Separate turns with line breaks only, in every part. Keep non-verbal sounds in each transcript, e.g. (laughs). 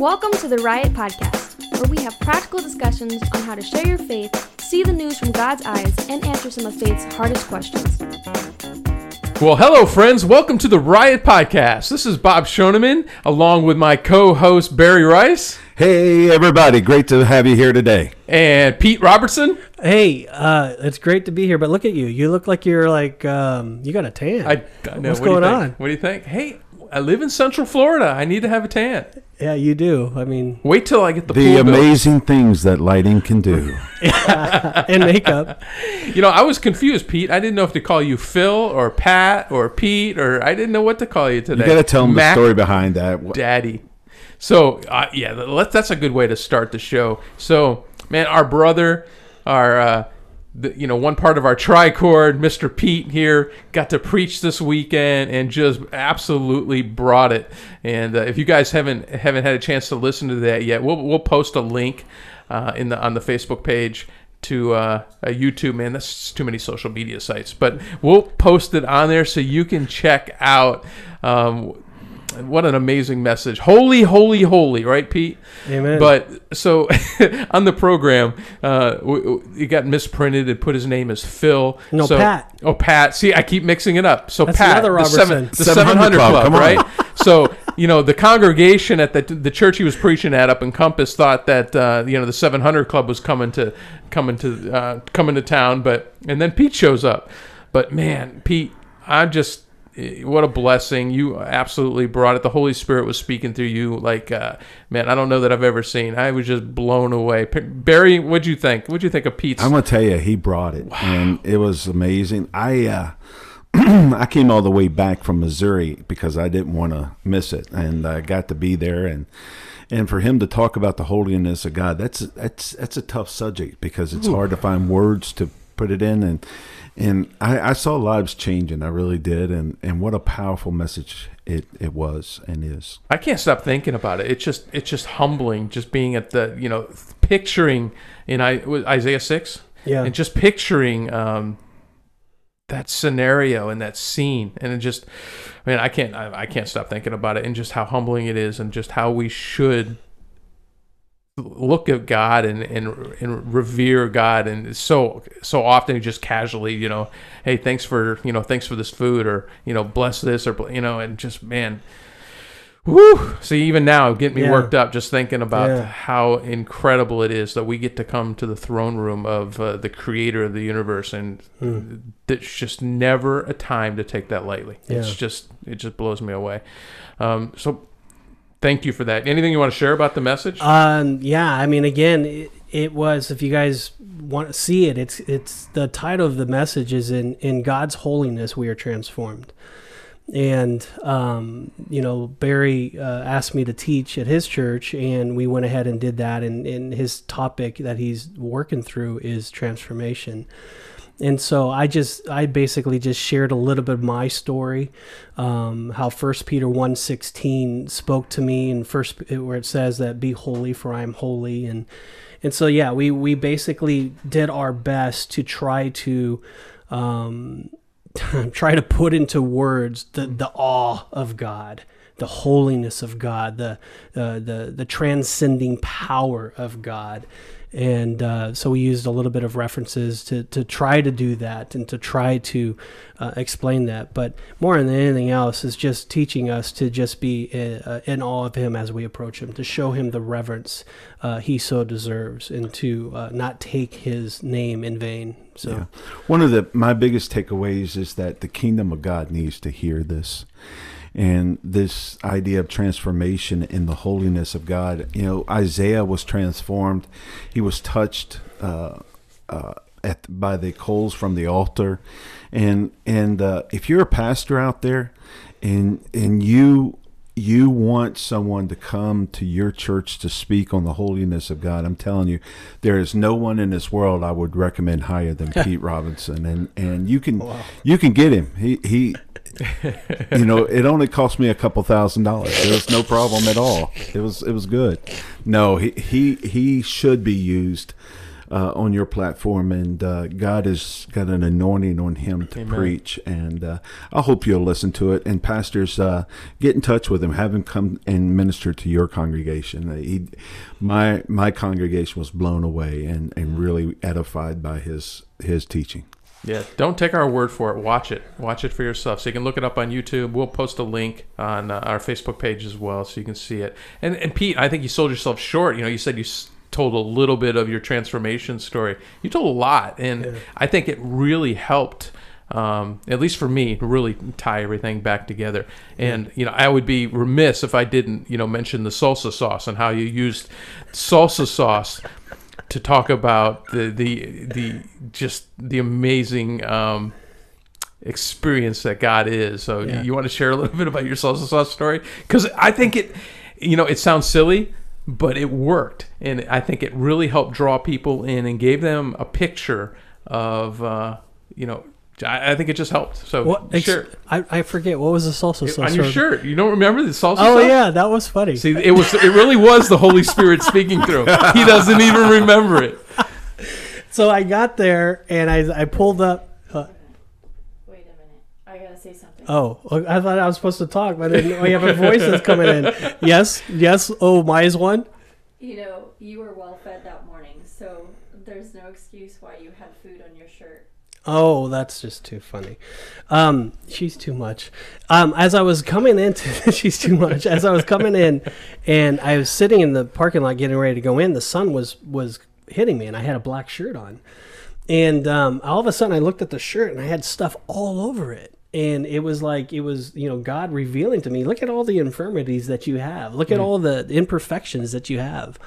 Welcome to the Riot Podcast, where we have practical discussions on how to share your faith, see the news from God's eyes, and answer some of faith's hardest questions.
Well, hello, friends. Welcome to the Riot Podcast. This is Bob Shoneman, along with my co host, Barry Rice,
Hey, everybody. Great to have you here today.
and Pete Robertson.
Hey, uh, it's great to be here, but look at you. You look like you're like um, you got a tan.
I, I know.
What's
what
going on?
What do you think? Hey, I live in Central Florida. I need to have a tan.
yeah, you do. I mean,
Wait till I get the,
The
pool built.
amazing things that lighting can do. (laughs)
and makeup.
You know, I was confused, Pete. I didn't know if to call you Phil or Pat or Pete or I didn't know what to call you today.
You got to tell them the story behind that.
Daddy. So uh, yeah, let that's a good way to start the show. So man, our brother, our uh, the, you know one part of our tricord, Mr. Pete here, got to preach this weekend and just absolutely brought it. And uh, if you guys haven't haven't had a chance to listen to that yet, we'll we'll post a link uh, in the on the Facebook page to uh, a YouTube. Man, that's too many social media sites, but we'll post it on there so you can check out. Um, what an amazing message. Holy, holy, holy, right, Pete?
Amen.
But so (laughs) on the program, uh, w- w- it got misprinted and put his name as Phil.
No,
so,
Pat.
Oh, Pat. See, I keep mixing it up. So
That's
Pat,
another
the seven, the 700
Club,
Club,
come
right? so you know the congregation at the the church he was preaching at up in Compass thought that uh, you know the 700 Club was coming to coming to uh, coming to town, but and then Pete shows up. But man, Pete, I'm just what a blessing. You absolutely brought it. The holy spirit was speaking through you like uh, man i don't know that i've ever seen. I was just blown away. P- barry what'd you think? What'd you think of pete
I'm going to tell you, he brought it, and it was amazing. I uh, (clears throat) I came all the way back from Missouri because I didn't want to miss it, and I got to be there, and and for him to talk about the holiness of God, that's that's that's a tough subject because it's hard to find words to put it in, and and I, I saw lives changing, I really did, and and what a powerful message it it was and is.
I can't stop thinking about it. It's just it's just humbling, just being at the you know picturing in I Isaiah six,
Yeah.
and just picturing um, that scenario and that scene, and it just, I mean, I can't I, I can't stop thinking about it, and just how humbling it is, and just how we should look at God and, and and revere God and so so often just casually you know hey thanks for you know thanks for this food or you know bless this or you know and just man Woo! See, even now, get me
Yeah.
worked up just thinking about
Yeah.
how incredible it is that we get to come to the throne room of uh, the Creator of the universe, and
Hmm.
there's just never a time to take that lightly. It's just it just blows me away. Um, so, thank you for that. Anything you want to share about the message?
Um, yeah, I mean, again, it, it was. If you guys want to see it, it's it's the title of the message is in in God's holiness we are transformed. And um, you know, Barry uh, asked me to teach at his church, and we went ahead and did that. And, and his topic that he's working through is transformation. And so I just I basically just shared a little bit of my story, um, how First Peter one sixteen spoke to me, and first where it says that be holy for I am holy, and and so yeah, we we basically did our best to try to. Um, (laughs) try to put into words the, the awe of God, the holiness of God, the uh, the the transcending power of God, and uh, so we used a little bit of references to to try to do that and to try to uh, explain that. But more than anything else, is just teaching us to just be uh, in awe of Him as we approach Him, to show Him the reverence uh, He so deserves, and to uh, not take His name in vain. So.
Yeah. One of the my biggest takeaways is that the kingdom of God needs to hear this. And this idea of transformation in the holiness of God, you know, Isaiah was transformed. He was touched uh, uh, at by the coals from the altar, and and uh, if you're a pastor out there, and and you you want someone to come to your church to speak on the holiness of God, I'm telling you, there is no one in this world I would recommend higher than (laughs) Pete Robinson, and and you can you can get him. He he, (laughs) you know, it only cost me a couple thousand dollars. There was no problem at all. It was it was good. No, he he he should be used uh, on your platform, and uh, God has got an anointing on him to
Amen.
preach. And uh, I hope you'll listen to it. And pastors, uh, get in touch with him. Have him come and minister to your congregation. Uh, he, my my congregation was blown away and, and really edified by his his teaching.
Yeah, don't take our word for it. Watch it. Watch it for yourself. So you can look it up on YouTube. We'll post a link on uh, our Facebook page as well, so you can see it. And and Pete, I think you sold yourself short. You know, you said you s- told a little bit of your transformation story. You told a lot, and I think it really helped. Um, at least for me, to really tie everything back together. And you know, I would be remiss if I didn't, you know, mention the salsa sauce and how you used salsa sauce to talk about the the the just the amazing um, experience that God is. So
Yeah.
you, you want to share a little bit about your salsa sauce story? Because I think it, you know, it sounds silly, but it worked, and I think it really helped draw people in and gave them a picture of, uh, you know. I, I think it just helped. So
What? Ex-
sure.
I, I forget what was the salsa sauce.
on your shirt, you don't remember the salsa
Oh
sauce?
yeah, that was funny.
See, it was it really was the Holy Spirit speaking through. him. He doesn't even remember it. (laughs)
so I got there and I I pulled up. Uh,
Wait a minute. I gotta say something.
Oh, I thought I was supposed to talk, but then we have a voice that's coming in. (laughs) Yes, yes. Oh, Maya's one.
You know, you were well fed that morning, so there's no excuse why you had food on your shirt.
Oh, that's just too funny. Um, she's too much. Um, as I was coming into, (laughs) she's too much. As I was coming in, and I was sitting in the parking lot getting ready to go in, the sun was was hitting me, and I had a black shirt on, and um, all of a sudden I looked at the shirt, and I had stuff all over it. And it was like it was, you know, God revealing to me, look at all the infirmities that you have. Look at all the imperfections that you have.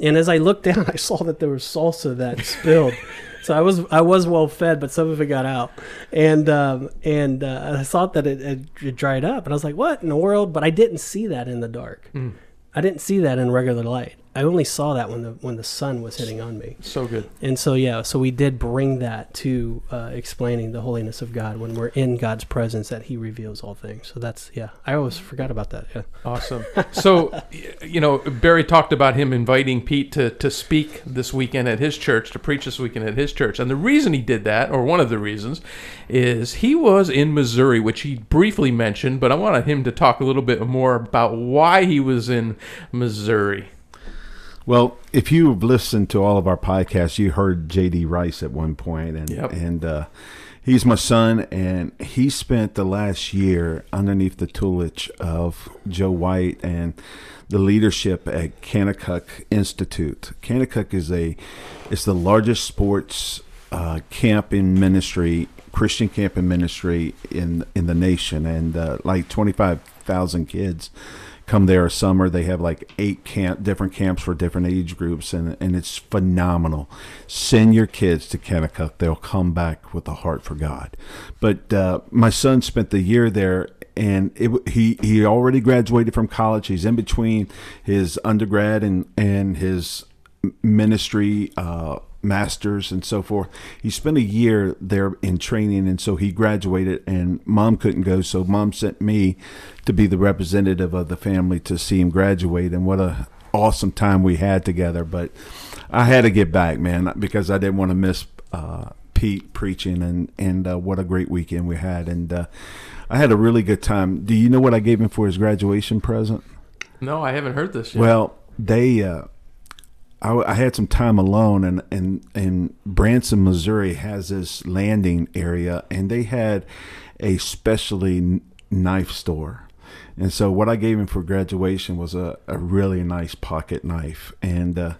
And as I looked (laughs) down, I saw that there was salsa that spilled. (laughs) So I was I was well fed, but some of it got out, and um, and uh, I thought that it, it, it dried up, and I was like, "What in the world?" But I didn't see that in the dark. I didn't see that in regular light. I only saw that when the when the sun was hitting on me.
So good.
And so yeah, so we did bring that to uh, explaining the holiness of God when we're in God's presence that He reveals all things. So that's yeah, I always forgot about that. Yeah.
Awesome. So, you know, Barry talked about him inviting Pete to, to speak this weekend at his church, to preach this weekend at his church. And the reason he did that, or one of the reasons, is he was in Missouri, which he briefly mentioned, but I wanted him to talk a little bit more about why he was in Missouri.
Well, if you've listened to all of our podcasts, you heard JD Rice at one point, and
Yep.
and uh, he's my son, and he spent the last year underneath the tutelage of Joe White and the leadership at Kanakuk Institute. Kanakuk is a it's the largest sports uh, camp in ministry, Christian camp in ministry in in the nation, and uh, like twenty five thousand kids come there summer. They have like eight camp, different camps for different age groups, and and it's phenomenal. Send your kids to Kanakuk; they'll come back with a heart for God. But uh, my son spent the year there, and it, he he already graduated from college. He's in between his undergrad and and his ministry uh, masters and so forth. He spent a year there in training, and so he graduated. And mom couldn't go, so mom sent me to be the representative of the family to see him graduate. And what a awesome time we had together. But I had to get back, man, because I didn't want to miss uh, Pete preaching, and and uh, what a great weekend we had. And uh, I had a really good time. Do you know what I gave him for his graduation present?
No, I haven't heard this yet.
Well, they, uh, I, I had some time alone, and and and Branson, Missouri, has this landing area, and they had a specialty knife store. And so, what I gave him for graduation was a, a really nice pocket knife, and uh,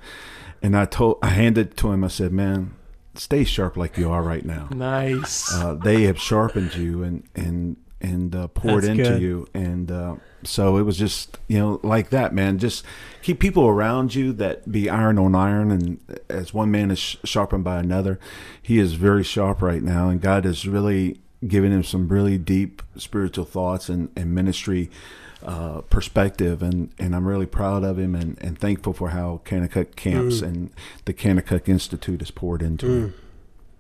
and I told I handed it to him. I said, "Man, stay sharp like you are right now."
nice.
uh, they have sharpened you and and and uh, poured
That's
into
good.
you and uh, so it was just you know like that man just keep people around you that be iron on iron and as one man is sh- sharpened by another he is very sharp right now and god has really given him some really deep spiritual thoughts and, and ministry uh, perspective and, and I'm really proud of him and, and thankful for how Kanakuk camps
Mm.
and the Kanakuk Institute has poured into him.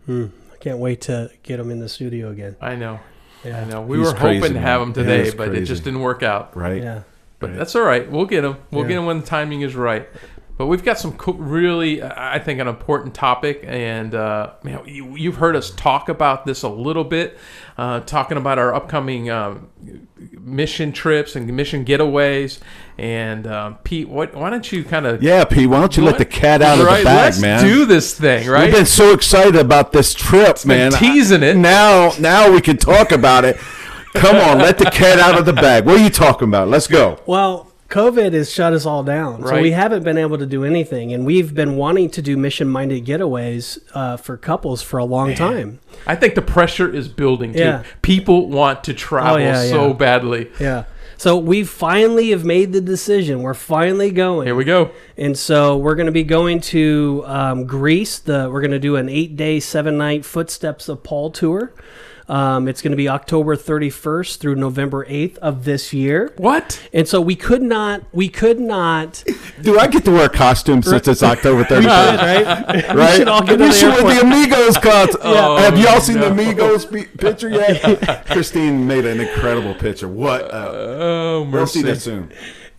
Hmm. I can't wait to get him in the studio again.
I know.
Yeah.
I know. We
He's
were hoping
crazy,
to have
man.
him today,
He's
but it
crazy.
just didn't work out.
Right?
Yeah.
But
Right.
that's all right. We'll get him. We'll
Yeah.
get him when the timing is right. But we've got some cool, really, I think, an important topic, and uh, man, you, you've heard us talk about this a little bit, uh, talking about our upcoming um, mission trips and mission getaways. And um, Pete, what, why don't you kind of
Yeah, Pete, why don't you let the cat out of the bag,
let's
man?
do this thing, right?
We've been so excited about this trip,
been
man.
teasing it.
Now, now we can talk about it. Come on, let the cat out of the bag. What are you talking about? Let's go.
Well, COVID has shut us all down, so we haven't been able to do anything, and we've been wanting to do mission-minded getaways uh, for couples for a long time.
I think the pressure is building too.
Yeah.
People want to travel
Oh, yeah,
so
yeah.
badly.
Yeah. So we finally have made the decision. We're finally going.
Here we go.
And so we're going to be going to um, Greece. The we're going to do an eight-day, seven-night Footsteps of Paul tour. Um, it's going to be October 31st through November 8th of this year.
What?
And so we could not, we could not, (laughs)
Do I get to wear a costume since it's October (laughs) 31st?
right? (laughs)
right?
We should all get
we
to the
the. Amigos costume.
Oh,
Have y'all seen the. Amigos picture yet? Christine made an incredible picture. What? Uh,
Oh,
we'll see that soon.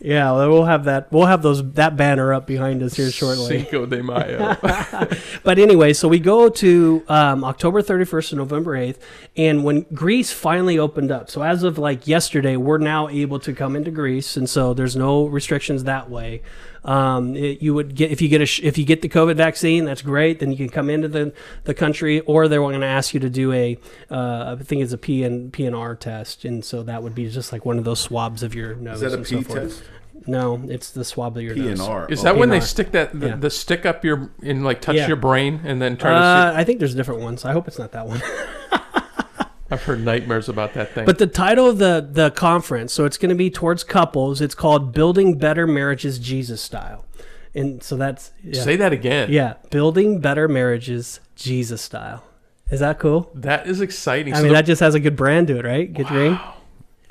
Yeah, well, we'll have that. We'll have those that banner up behind us here shortly.
Cinco de Mayo. (laughs) (laughs)
But anyway, so we go to um, October 31st to November 8th, and when Greece finally opened up, so as of like yesterday, we're now able to come into Greece, and so there's no restrictions that way. Um, it- you would get if you get a if you get the COVID vaccine, that's great. Then you can come into the, the country, or they're going to ask you to do a uh, I think it's a PN, PNR test, and so that would be just like one of those swabs of your nose.
Is that a
and so
P
forth.
test?
No, it's the swab of your nose.
PNR.
Is that when they stick that the,
Yeah.
the stick up your and like touch
Yeah.
your brain and then try to
Uh, I think there's a different ones. I hope it's not that one. (laughs)
see? I've heard nightmares about that thing.
But the title of the the conference, so it's going to be towards couples. It's called "Building Better Marriages Jesus Style," and so that's yeah,
say that again.
yeah, "Building Better Marriages Jesus Style." Is that cool?
That is exciting.
I
So
mean,
the-
that just has a good brand to it, right? Good ring.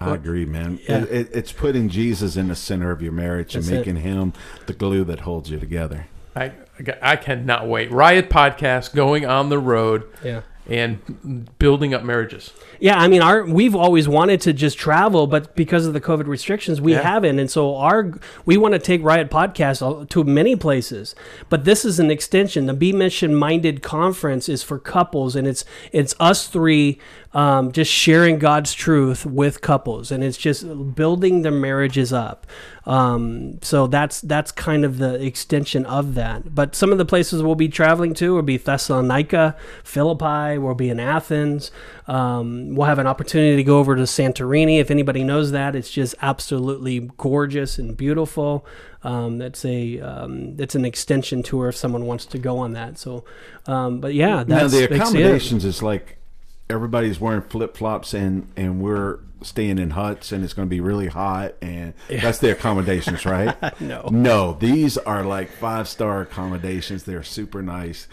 I agree, man.
Yeah.
It, it, it's putting Jesus in the center of your marriage
That's
and
it.
making him the glue that holds you together.
I, I cannot wait. Riot podcast going on the road
Yeah.
And building up marriages.
Yeah, I mean, our we've always wanted to just travel, but because of the COVID restrictions, we
Yeah.
haven't, and so our we want to take Riot Podcast to many places. But this is an extension. The Be Mission Minded Conference is for couples, and it's it's us three um, just sharing God's truth with couples, and it's just building their marriages up. Um, so that's that's kind of the extension of that. But some of the places we'll be traveling to will be Thessalonica, Philippi. We'll be in Athens. Um, we'll have an opportunity to go over to Santorini. If anybody knows that, it's just absolutely gorgeous and beautiful. Um, that's a um, it's an extension tour if someone wants to go on that. So, um, but yeah,
now
that's
the
that's
accommodations is like everybody's wearing flip flops and and we're staying in huts and it's going to be really hot and that's the accommodations, right? (laughs)
No.
no. These are like five star accommodations. They're super nice.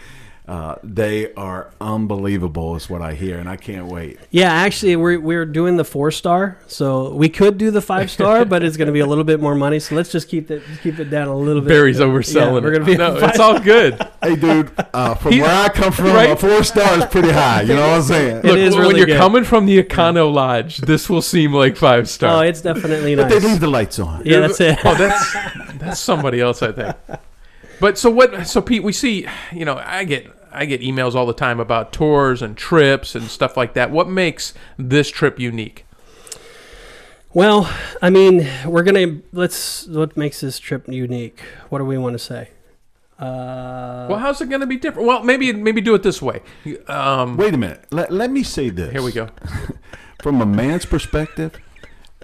Uh, they are unbelievable, is what I hear, and I can't wait.
Yeah, actually, we're we're doing the four star, so we could do the five star, (laughs) but it's going to be a little bit more money. So let's just keep it keep it down a little bit.
Barry's
Yeah,
overselling
we're gonna be
no,
five-
it's all good. (laughs)
Hey, dude, uh, from
He-
where I come from,
right?
a four star is pretty high. You know what I'm saying?
It
Look,
is
when
really
you're
good.
coming from the Econo Lodge, this will seem like five star.
Oh, it's definitely
But they leave the lights on.
yeah, that's it.
oh, that's that's somebody else, I think. (laughs) But so what? So Pete, we see, you know, I get I get emails all the time about tours and trips and stuff like that. What makes this trip unique?
Well, I mean, we're gonna let's. What makes this trip unique? What do we want to say? Uh,
Well, how's it going to be different? Well, maybe maybe do it this way. Um,
Wait a minute. Let, let me say this.
here we go. (laughs)
From a man's perspective,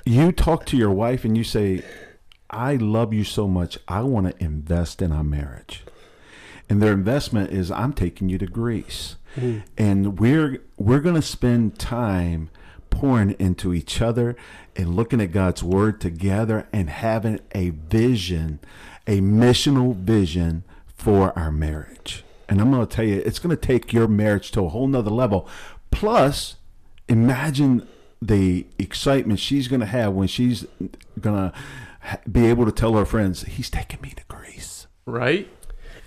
you talk to your wife and you say, I love you so much. I want to invest in our marriage. And their investment is I'm taking you to Greece. Mm. And we're we're going to spend time pouring into each other and looking at God's word together and having a vision, a missional vision for our marriage. And I'm going to tell you, it's going to take your marriage to a whole nother level. Plus, imagine the excitement she's going to have when she's going to be able to tell her friends, he's taking me to Greece.
Right?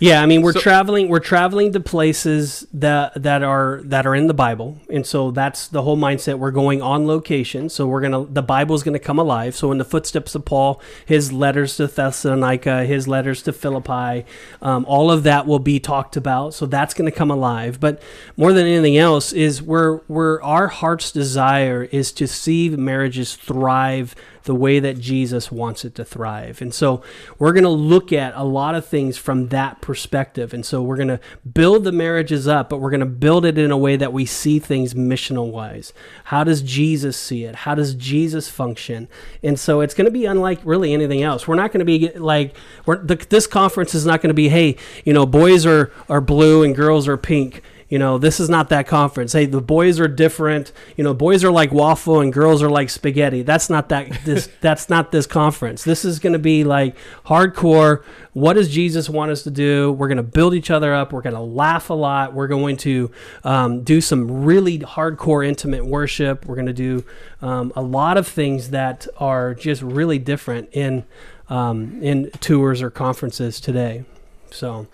Yeah, I mean we're
So-
traveling we're traveling to places that that are that are in the Bible. And so that's the whole mindset. We're going on location. So we're to the Bible's going to come alive. So in the footsteps of Paul, his letters to Thessalonica, his letters to Philippi, um, all of that will be talked about. So that's going to come alive. But more than anything else is we're we're our heart's desire is to see marriages thrive the way that Jesus wants it to thrive. And so we're going to look at a lot of things from that perspective. And so we're going to build the marriages up, but we're going to build it in a way that we see things missional wise. How does Jesus see it? How does Jesus function? And so it's going to be unlike really anything else. We're not going to be like the, this conference is not going to be, hey, you know, boys are are blue and girls are pink. You know, this is not that conference. Hey, the boys are different. You know, boys are like waffle and girls are like spaghetti. That's not that this (laughs) that's not this conference. This is going to be like hardcore. What does Jesus want us to do? We're going to build each other up. We're going to laugh a lot. We're going to um, do some really hardcore, intimate worship. We're going to do um, a lot of things that are just really different in um, in tours or conferences today. So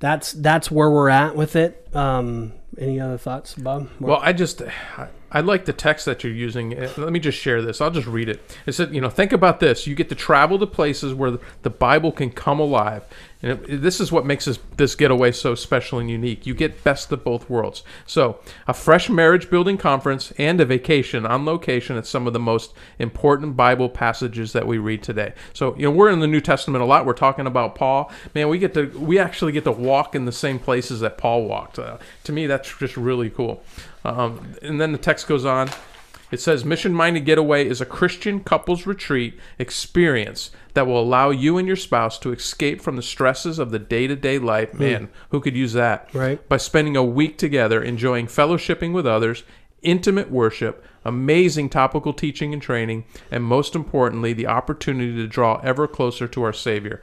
that's that's where we're at with it. Um, any other thoughts, Bob?
Well, I just I, I like the text that you're using. Uh, Let me just share this. I'll just read it. It said, you know, think about this. You get to travel to places where the Bible can come alive. And it, this is what makes this, this getaway so special and unique. You get best of both worlds. So, a fresh marriage building conference and a vacation on location at some of the most important Bible passages that we read today. So, you know, we're in the New Testament a lot. We're talking about Paul. Man, we get to we actually get to walk in the same places that Paul walked. Uh, to me, that's just really cool. Um, and then the text goes on. It says, Mission Minded Getaway is a Christian couples retreat experience that will allow you and your spouse to escape from the stresses of the day to day life. Hmm. Man, who could use that?
Right.
By spending a week together, enjoying fellowshipping with others, intimate worship, amazing topical teaching and training, and most importantly, the opportunity to draw ever closer to our Savior.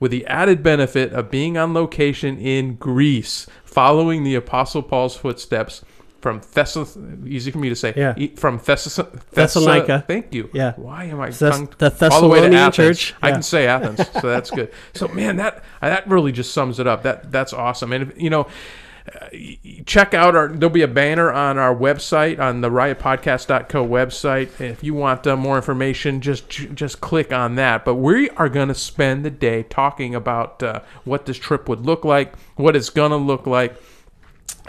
With the added benefit of being on location in Greece, following the Apostle Paul's footsteps from Thessal, easy for me to say,
Yeah.
From Thessal-
Thessalonica.
Thank you.
Yeah.
Why am I
Thess- the
all the way to Athens?
church.
I can say Athens, so that's good. (laughs) So man, that that really just sums it up. That that's awesome. And if, you know, uh, check out our. There'll be a banner on our website on the riotpodcast.co website. If you want uh, more information, just just click on that. But we are going to spend the day talking about uh, what this trip would look like, what it's going to look like.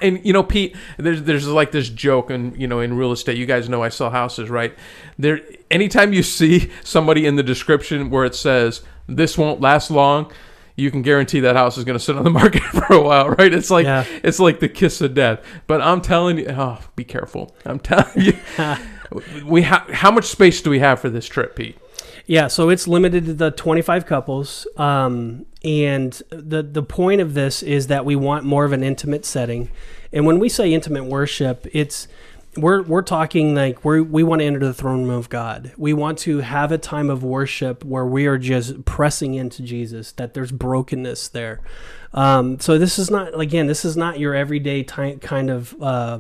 And you know, Pete, there's there's like this joke, and you know, in real estate, you guys know I sell houses, right? There, anytime you see somebody in the description where it says this won't last long, you can guarantee that house is going to sit on the (laughs) market for a while, right? It's like
Yeah.
it's like the kiss of death. But I'm telling you, oh, be careful. I'm telling you, (laughs) we ha- how much space do we have for this trip, Pete?
Yeah, so it's limited to the 25 couples. Um, and the, the point of this is that we want more of an intimate setting. And when we say intimate worship, it's we're, we're talking like we we want to enter the throne room of God. We want to have a time of worship where we are just pressing into Jesus, that there's brokenness there. Um, so this is not again, this is not your everyday ty- kind of uh,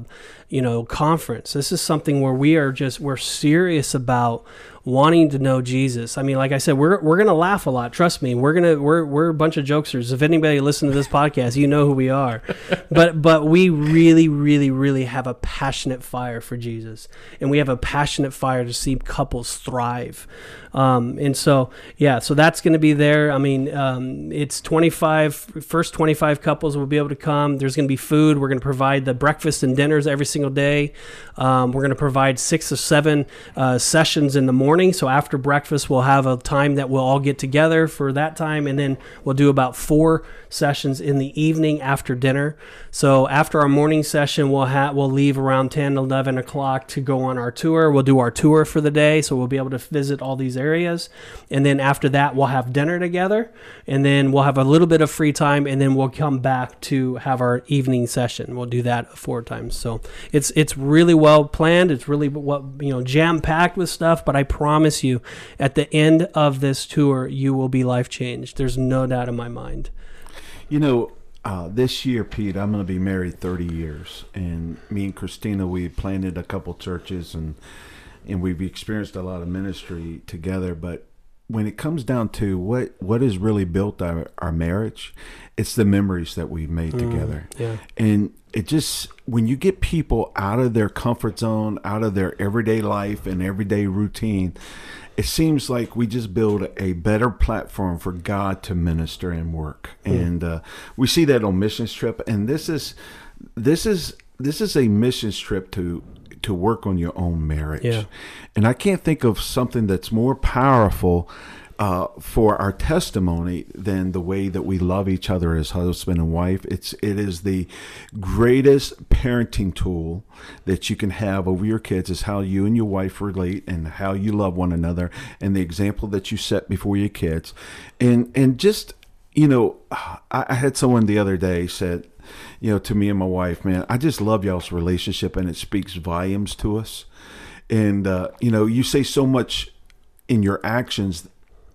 you know conference. This is something where we are just we're serious about wanting to know Jesus. I mean, like I said, we're we're gonna laugh a lot. Trust me, we're gonna we're we're a bunch of jokesters. If anybody listen to this podcast, you know who we are. (laughs) But but we really really really have a passionate fire for Jesus, and we have a passionate fire to see couples thrive. Um, and so yeah, so that's going to be there. I mean, um, it's 25 first 25 couples will be able to come. There's going to be food. We're going to provide the breakfast and dinners every single day. Um, we're going to provide six or seven uh, sessions in the morning. So after breakfast, we'll have a time that we'll all get together for that time, and then we'll do about four sessions in the evening after dinner. So after our morning session, we'll have we'll leave around 10, 11 o'clock to go on our tour. We'll do our tour for the day, so we'll be able to visit all these areas. And then after that, we'll have dinner together, and then we'll have a little bit of free time, and then we'll come back to have our evening session. We'll do that four times. So it's it's really well planned. It's really what you know jam packed with stuff. But I promise you, at the end of this tour, you will be life changed. There's no doubt in my mind.
You know, uh, this year, Pete, I'm going to be married 30 years, and me and Christina, we planted a couple churches, and and we've experienced a lot of ministry together. But when it comes down to what what has really built our, our marriage, it's the memories that we've made together.
Yeah.
And it just when you get people out of their comfort zone, out of their everyday life and everyday routine, it seems like we just build a better platform for God to minister and work. And uh, we see that on missions trip. And this is this is this is a missions trip to to work on your own marriage.
Yeah.
And I can't think of something that's more powerful uh, for our testimony than the way that we love each other as husband and wife. It's it is the greatest parenting tool that you can have over your kids is how you and your wife relate and how you love one another and the example that you set before your kids. And and just you know, I, I had someone the other day said, you know, to me and my wife, man, I just love y'all's relationship and it speaks volumes to us. And uh, you know, you say so much in your actions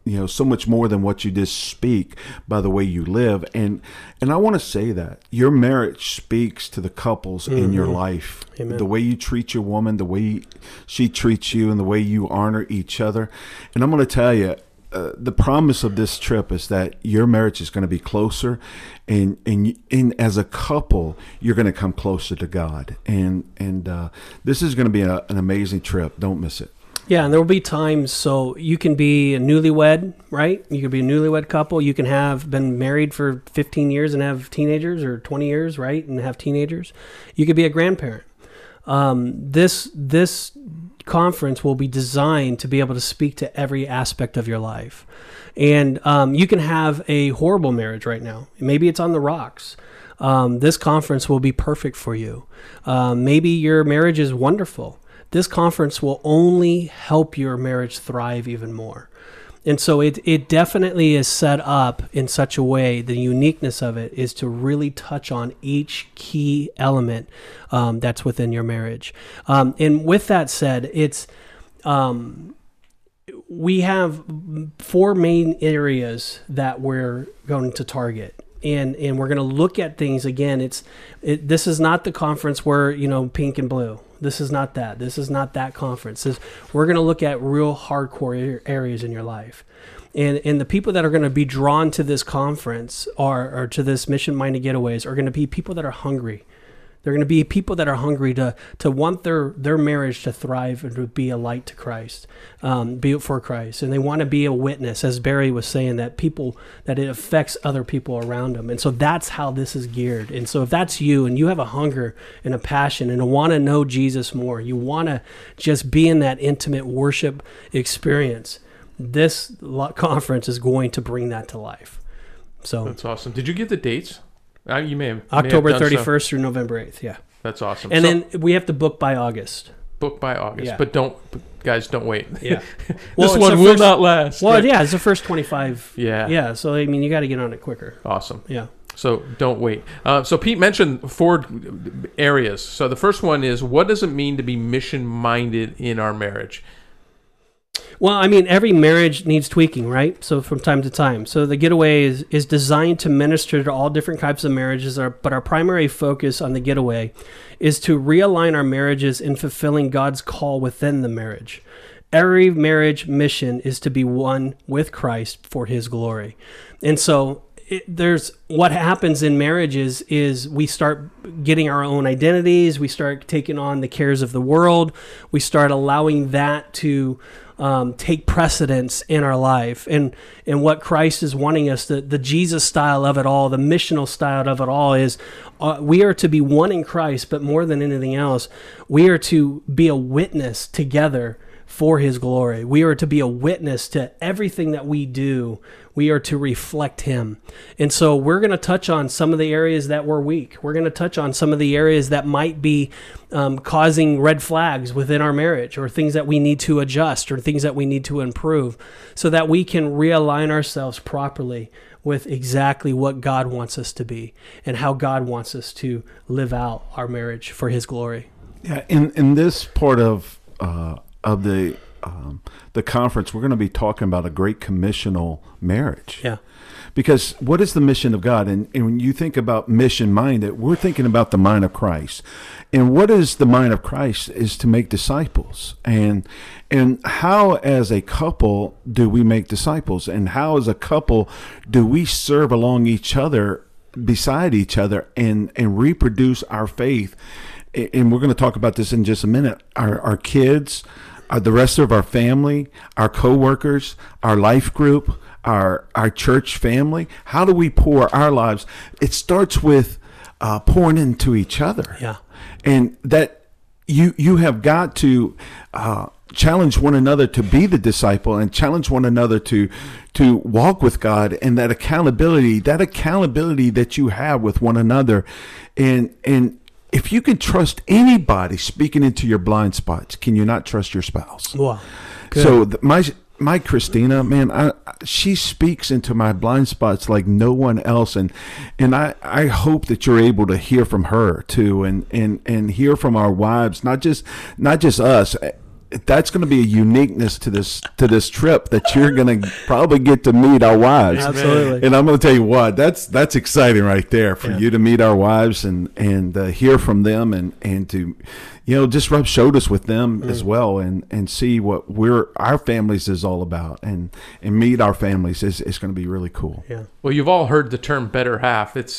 you know so much more than what you just speak by the way you live and and i want to say that your marriage speaks to the couples in your life
Amen.
the way you treat your woman the way she treats you and the way you honor each other and i'm going to tell you uh, the promise of this trip is that your marriage is going to be closer and and and as a couple you're going to come closer to god and and uh, this is going to be a, an amazing trip don't miss it
Yeah, and there will be times so you can be a newlywed, right? You could be a newlywed couple. You can have been married for 15 years and have teenagers, or 20 years, right, and have teenagers. You could be a grandparent. Um, this this conference will be designed to be able to speak to every aspect of your life, and um, you can have a horrible marriage right now. Maybe it's on the rocks. Um, this conference will be perfect for you. Um, maybe your marriage is wonderful this conference will only help your marriage thrive even more. And so it, it definitely is set up in such a way, the uniqueness of it is to really touch on each key element um, that's within your marriage. Um, and with that said, it's um, we have four main areas that we're going to target and and we're going to look at things again. It's it, this is not the conference where you know pink and blue. This is not that. This is not that conference. This, we're going to look at real hardcore areas in your life. And and the people that are going to be drawn to this conference are or to this mission minded getaways are going to be people that are hungry they're going to be people that are hungry to to want their their marriage to thrive and to be a light to Christ, um, be for Christ, and they want to be a witness, as Barry was saying, that people that it affects other people around them, and so that's how this is geared. And so if that's you, and you have a hunger and a passion and want to know Jesus more, you want to just be in that intimate worship experience. This conference is going to bring that to life. So
That's awesome. Did you give the dates? Uh, you may have may have
October
done so.
thirty first through November eighth. Yeah.
That's awesome.
And
So,
then we have to book by August.
book by August,
Yeah.
but don't, guys, don't wait.
Yeah. (laughs)
this
it's
one will
first-
not last.
Well,
Right.
yeah, it's the first 25.
Yeah.
Yeah. So, I mean, you got to get on it quicker.
Awesome.
Yeah.
So don't wait. Uh, so Pete mentioned four areas. So the first one is what does it mean to be mission minded in our marriage?
Well, I mean, every marriage needs tweaking, right? So, from time to time. So, the getaway is, is designed to minister to all different types of marriages, but our primary focus on the getaway is to realign our marriages in fulfilling God's call within the marriage. Every marriage mission is to be one with Christ for his glory. And so, it, there's what happens in marriages is we start getting our own identities, we start taking on the cares of the world, we start allowing that to um, take precedence in our life and and what Christ is wanting us the the Jesus style of it all the missional style of it all is uh, we are to be one in Christ but more than anything else we are to be a witness together for his glory. We are to be a witness to everything that we do. We are to reflect him. And so we're going to touch on some of the areas that we're weak. We're going to touch on some of the areas that might be um, causing red flags within our marriage or things that we need to adjust or things that we need to improve so that we can realign ourselves properly with exactly what God wants us to be and how God wants us to live out our marriage for his glory.
Yeah, in in this part of uh, of the um, the conference, we're going to be talking about a great commissional marriage.
Yeah.
Because what is the mission of God? And, and when you think about mission minded, we're thinking about the mind of Christ. And what is the mind of Christ is to make disciples. And and how as a couple do we make disciples? And how as a couple do we serve along each other beside each other and and reproduce our faith? And we're going to talk about this in just a minute. Our our kids, uh, the rest of our family, our coworkers, our life group, our our church family? How do we pour our lives? It starts with uh, pouring into each other.
Yeah.
and that you you have got to uh, challenge one another to be the disciple and challenge one another to to walk with God and that accountability that accountability that you have with one another and and if you can trust anybody speaking into your blind spots can you not trust your spouse
Wow. Good.
so th- my my Christina, man, I- she speaks into my blind spots like no one else, and and I, I hope that you're able to hear from her too, and and and hear from our wives, not just not just us. That's going to be a uniqueness to this to this trip that you're going to probably get to meet our wives.
Absolutely.
And I'm going to tell you what, that's that's exciting right there for
Yeah.
you to meet our wives and and uh, hear from them and and to, you know, just rub shoulders with them
Mm.
as well and and see what we're our families is all about and and meet our families is is going to be really cool.
yeah.
Well, you've all heard the term better half. It's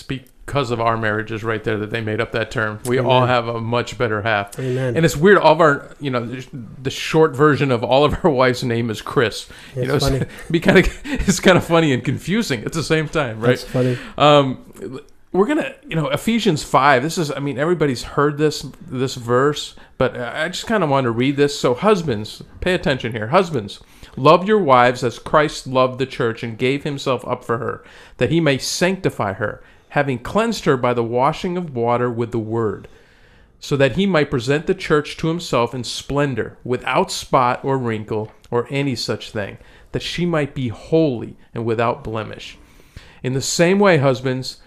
because of our marriages right there that they made up that term. We all have a much better half.
Amen.
And it's weird. All of our, you know, the- short version of all of our (laughs) wives' name is Chris. you know,
funny. (laughs)
it's be kind of it's kind of funny and confusing at the same time, right?
That's funny.
Um, we're gonna, you know, Ephesians five. This is, I mean, everybody's heard this this verse, but I just kind of want to read this. So, husbands, pay attention here. Husbands, love your wives as Christ loved the church and gave Himself up for her, that He may sanctify her, having cleansed her by the washing of water with the Word, so that He might present the church to Himself in splendor, without spot or wrinkle or any such thing, that she might be holy and without blemish. In the same way, husbands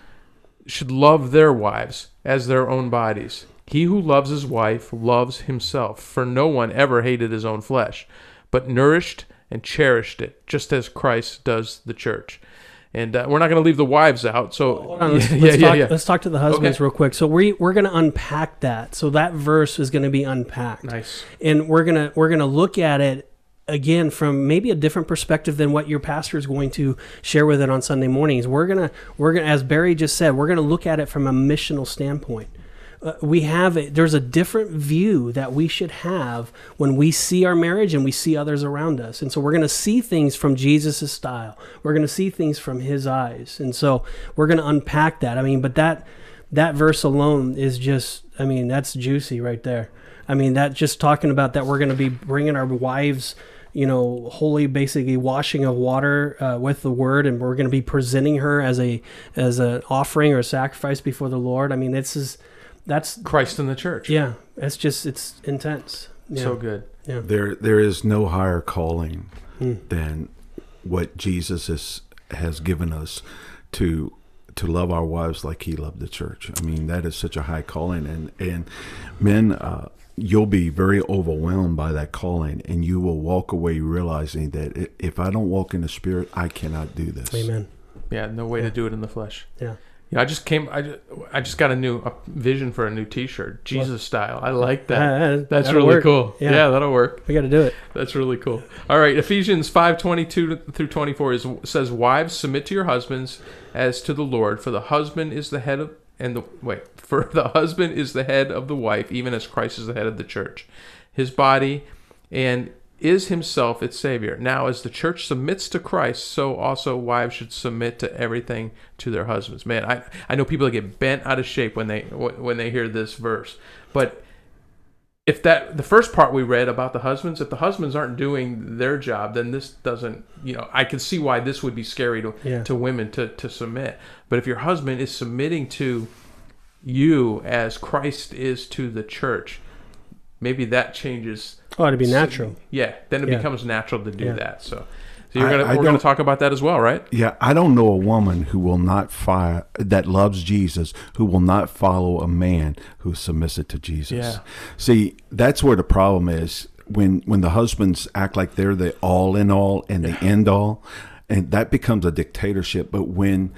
should love their wives as their own bodies. He who loves his wife loves himself, for no one ever hated his own flesh, but nourished and cherished it, just as Christ does the church. And uh, we're not going to leave the wives out. So,
on, (laughs) let's,
yeah,
let's
yeah,
talk,
yeah.
let's talk to the husbands
Okay.
real quick. So we we're going to unpack that. So that verse is going to be unpacked.
Nice.
and we're gonna we're gonna look at it again from maybe a different perspective than what your pastor is going to share with it on Sunday mornings. We're gonna we're gonna as Barry just said, we're gonna look at it from a missional standpoint. Uh, we have a, there's a different view that we should have when we see our marriage and we see others around us, and so we're going to see things from Jesus' style. We're going to see things from His eyes, and so we're going to unpack that. I mean, but that that verse alone is just, I mean, that's juicy right there. I mean, that just talking about that we're going to be bringing our wives, you know, holy, basically washing of water uh, with the word, and we're going to be presenting her as a as an offering or sacrifice before the Lord. I mean, this is that's
Christ in the church.
yeah, it's just it's intense. Yeah.
So good.
Yeah.
There there is no higher calling
Hmm.
than what Jesus is, has given us to to love our wives like he loved the church. I mean, that is such a high calling and and men uh you'll be very overwhelmed by that calling and you will walk away realizing that if I don't walk in the spirit, I cannot do this.
Amen.
Yeah, no way to do it in the flesh.
Yeah.
Yeah, I just came. I just, I just got a new a vision for a new T-shirt, Jesus style. I like that.
Ah,
That's really
work.
cool.
Yeah.
Yeah. that'll work.
We got to do it.
That's really cool. All right, Ephesians five twenty two through twenty four is says, "Wives, submit to your husbands as to the Lord, for the husband is the head of and the wait, (laughs) for the husband is the head of the wife, even as Christ is the head of the church, his body, and is himself its savior. Now, as the church submits to Christ, so also wives should submit to everything to their husbands. Man, I I know people that get bent out of shape when they when they hear this verse, but if that the first part we read about the husbands if the husbands aren't doing their job then this doesn't you know i can see why this would be scary to
Yeah.
to women to to submit but if your husband is submitting to you as christ is to the church maybe that changes
Oh, to be natural.
yeah then it
Yeah.
becomes natural to do
Yeah.
that so so you're
I-
gonna
I
we're gonna talk about that as well right
Yeah, I don't know a woman who will not fire that loves Jesus who will not follow a man who's submissive to Jesus.
Yeah.
See, that's where the problem is. when when the husbands act like they're the all in all and the end all, and that becomes a dictatorship. But when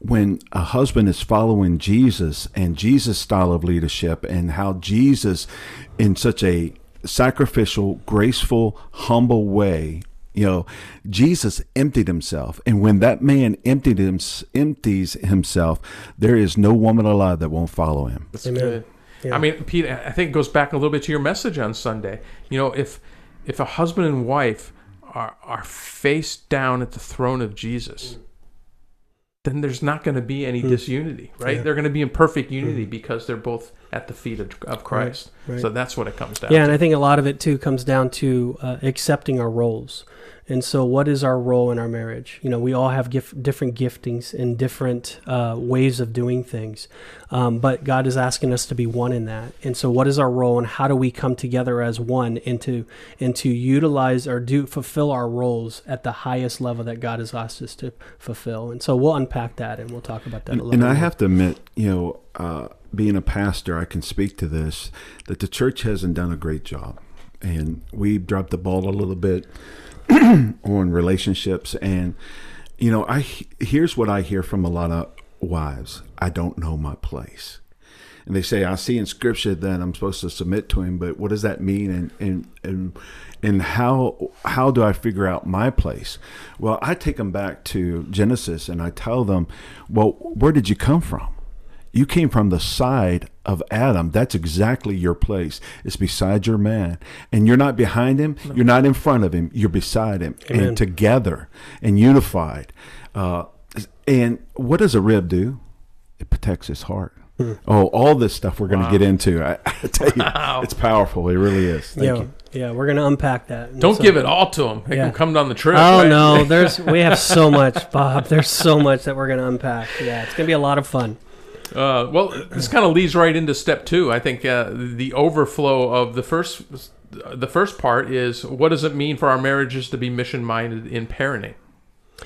when a husband is following Jesus and Jesus' style of leadership and how Jesus, in such a sacrificial, graceful, humble way, you know, Jesus emptied himself, and when that man emptied him, empties himself, there is no woman alive that won't follow him.
That's
Amen.
good.
Yeah.
I mean, Pete, I think it goes back a little bit to your message on Sunday. You know, if if a husband and wife are are face down at the throne of Jesus, mm. Then there's not going to be any disunity, right?
Hmm. Yeah. Hmm.
They're going to be in perfect unity because they're both at the feet of, of Christ.
right.
So that's what it comes down
Yeah,
to.
and I think a lot of it too comes down to uh, accepting our roles. And so, what is our role in our marriage? You know, we all have gif- different giftings and different uh, ways of doing things, um, but God is asking us to be one in that. And so, what is our role, and how do we come together as one and to and to utilize or do fulfill our roles at the highest level that God has asked us to fulfill? And so, we'll unpack that and we'll talk about that a
And,
little.
and
bit
I have to admit, you know, uh, being a pastor, I can speak to this that the church hasn't done a great job, and we dropped the ball a little bit (clears throat) on relationships. And you know, I here's what I hear from a lot of wives: I don't know my place. And they say, I see in scripture that I'm supposed to submit to him, but what does that mean? And and and and how how do I figure out my place? Well, I take them back to Genesis and I tell them, well, where did you come from? You came from the side of Adam. That's exactly your place. It's beside your man. And you're not behind him. You're not in front of him. You're beside him.
Amen.
And together and unified. Uh, and what does a rib do? It protects his heart. Oh, all this stuff we're going to get into. I, I tell you,
Wow.
it's powerful. It really is. Thank
yeah,
you.
yeah, we're gonna unpack that.
Don't
so-
give it all to them. They
Yeah.
can come down the trip.
Oh
right?
no, (laughs) there's we have so much, Bob. There's so much that we're gonna unpack. Yeah, it's gonna be a lot of fun.
Uh, well, this kind of leads right into step two. I think uh, the overflow of the first, the first part is what does it mean for our marriages to be mission minded in parenting?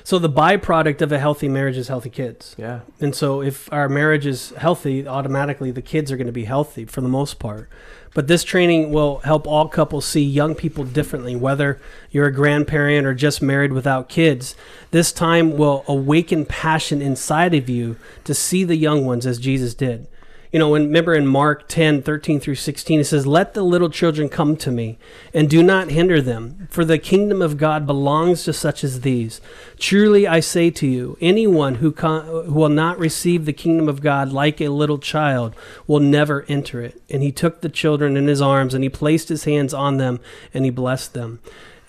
So the byproduct of a healthy marriage is healthy kids.
Yeah,
And so if our marriage is healthy, automatically the kids are going to be healthy for the most part. But this training will help all couples see young people differently, whether you're a grandparent or just married without kids. This time will awaken passion inside of you to see the young ones as Jesus did. You know, when, remember in Mark 10, 13 through 16, it says, Let the little children come to me, and do not hinder them, for the kingdom of God belongs to such as these. Truly I say to you, anyone who, con- who will not receive the kingdom of God like a little child will never enter it. And he took the children in his arms, and he placed his hands on them, and he blessed them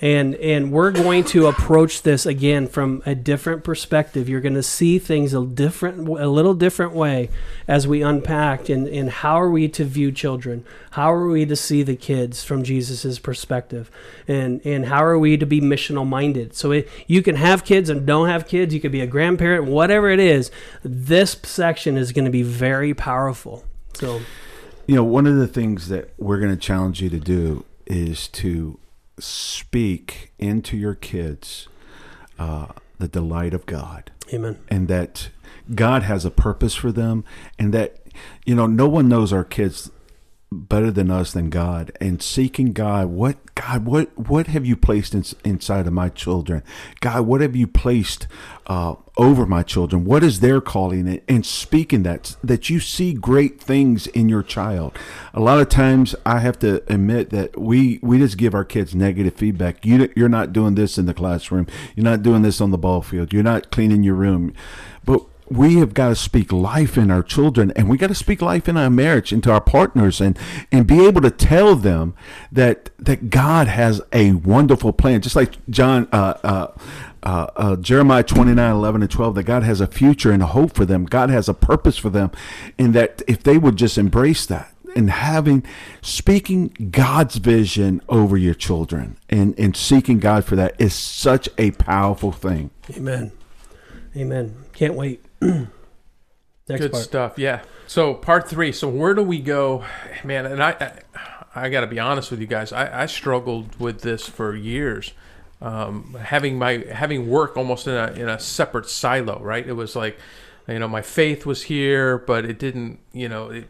and and we're going to approach this again from a different perspective. You're going to see things a different a little different way as we unpack and and how are we to view children? How are we to see the kids from jesus's perspective? And and how are we to be missional minded so it, you can have kids and don't have kids. You could be a grandparent whatever it is. This section is going to be very powerful. So
You know, one of the things that we're going to challenge you to do is to speak into your kids uh, the delight of God.
Amen.
And that God has a purpose for them and that, you know, no one knows our kids better than us than God. And seeking God what God what what have you placed in, inside of my children? God what have you placed uh, over my children? What is their calling? And, speaking that that you see great things in your child. A lot of times I have to admit that we we just give our kids negative feedback. You you're not doing this in the classroom. You're not doing this on the ball field. You're not cleaning your room. But we have got to speak life in our children and we got to speak life in our marriage into our partners and and be able to tell them that that God has a wonderful plan. Just like John uh, uh, uh, uh, Jeremiah 29 11 and 12 that God has a future and a hope for them. God has a purpose for them and that if they would just embrace that and having speaking God's vision over your children and and seeking God for that is such a powerful thing.
Amen. Amen. Can't wait (clears throat) next
good
part
stuff. Yeah. So part three. So where do we go, man? And I, I, I got to be honest with you guys. I, I struggled with this for years. Um, having my having work almost in a in a separate silo, right? It was like, you know, my faith was here, but it didn't. You know, it,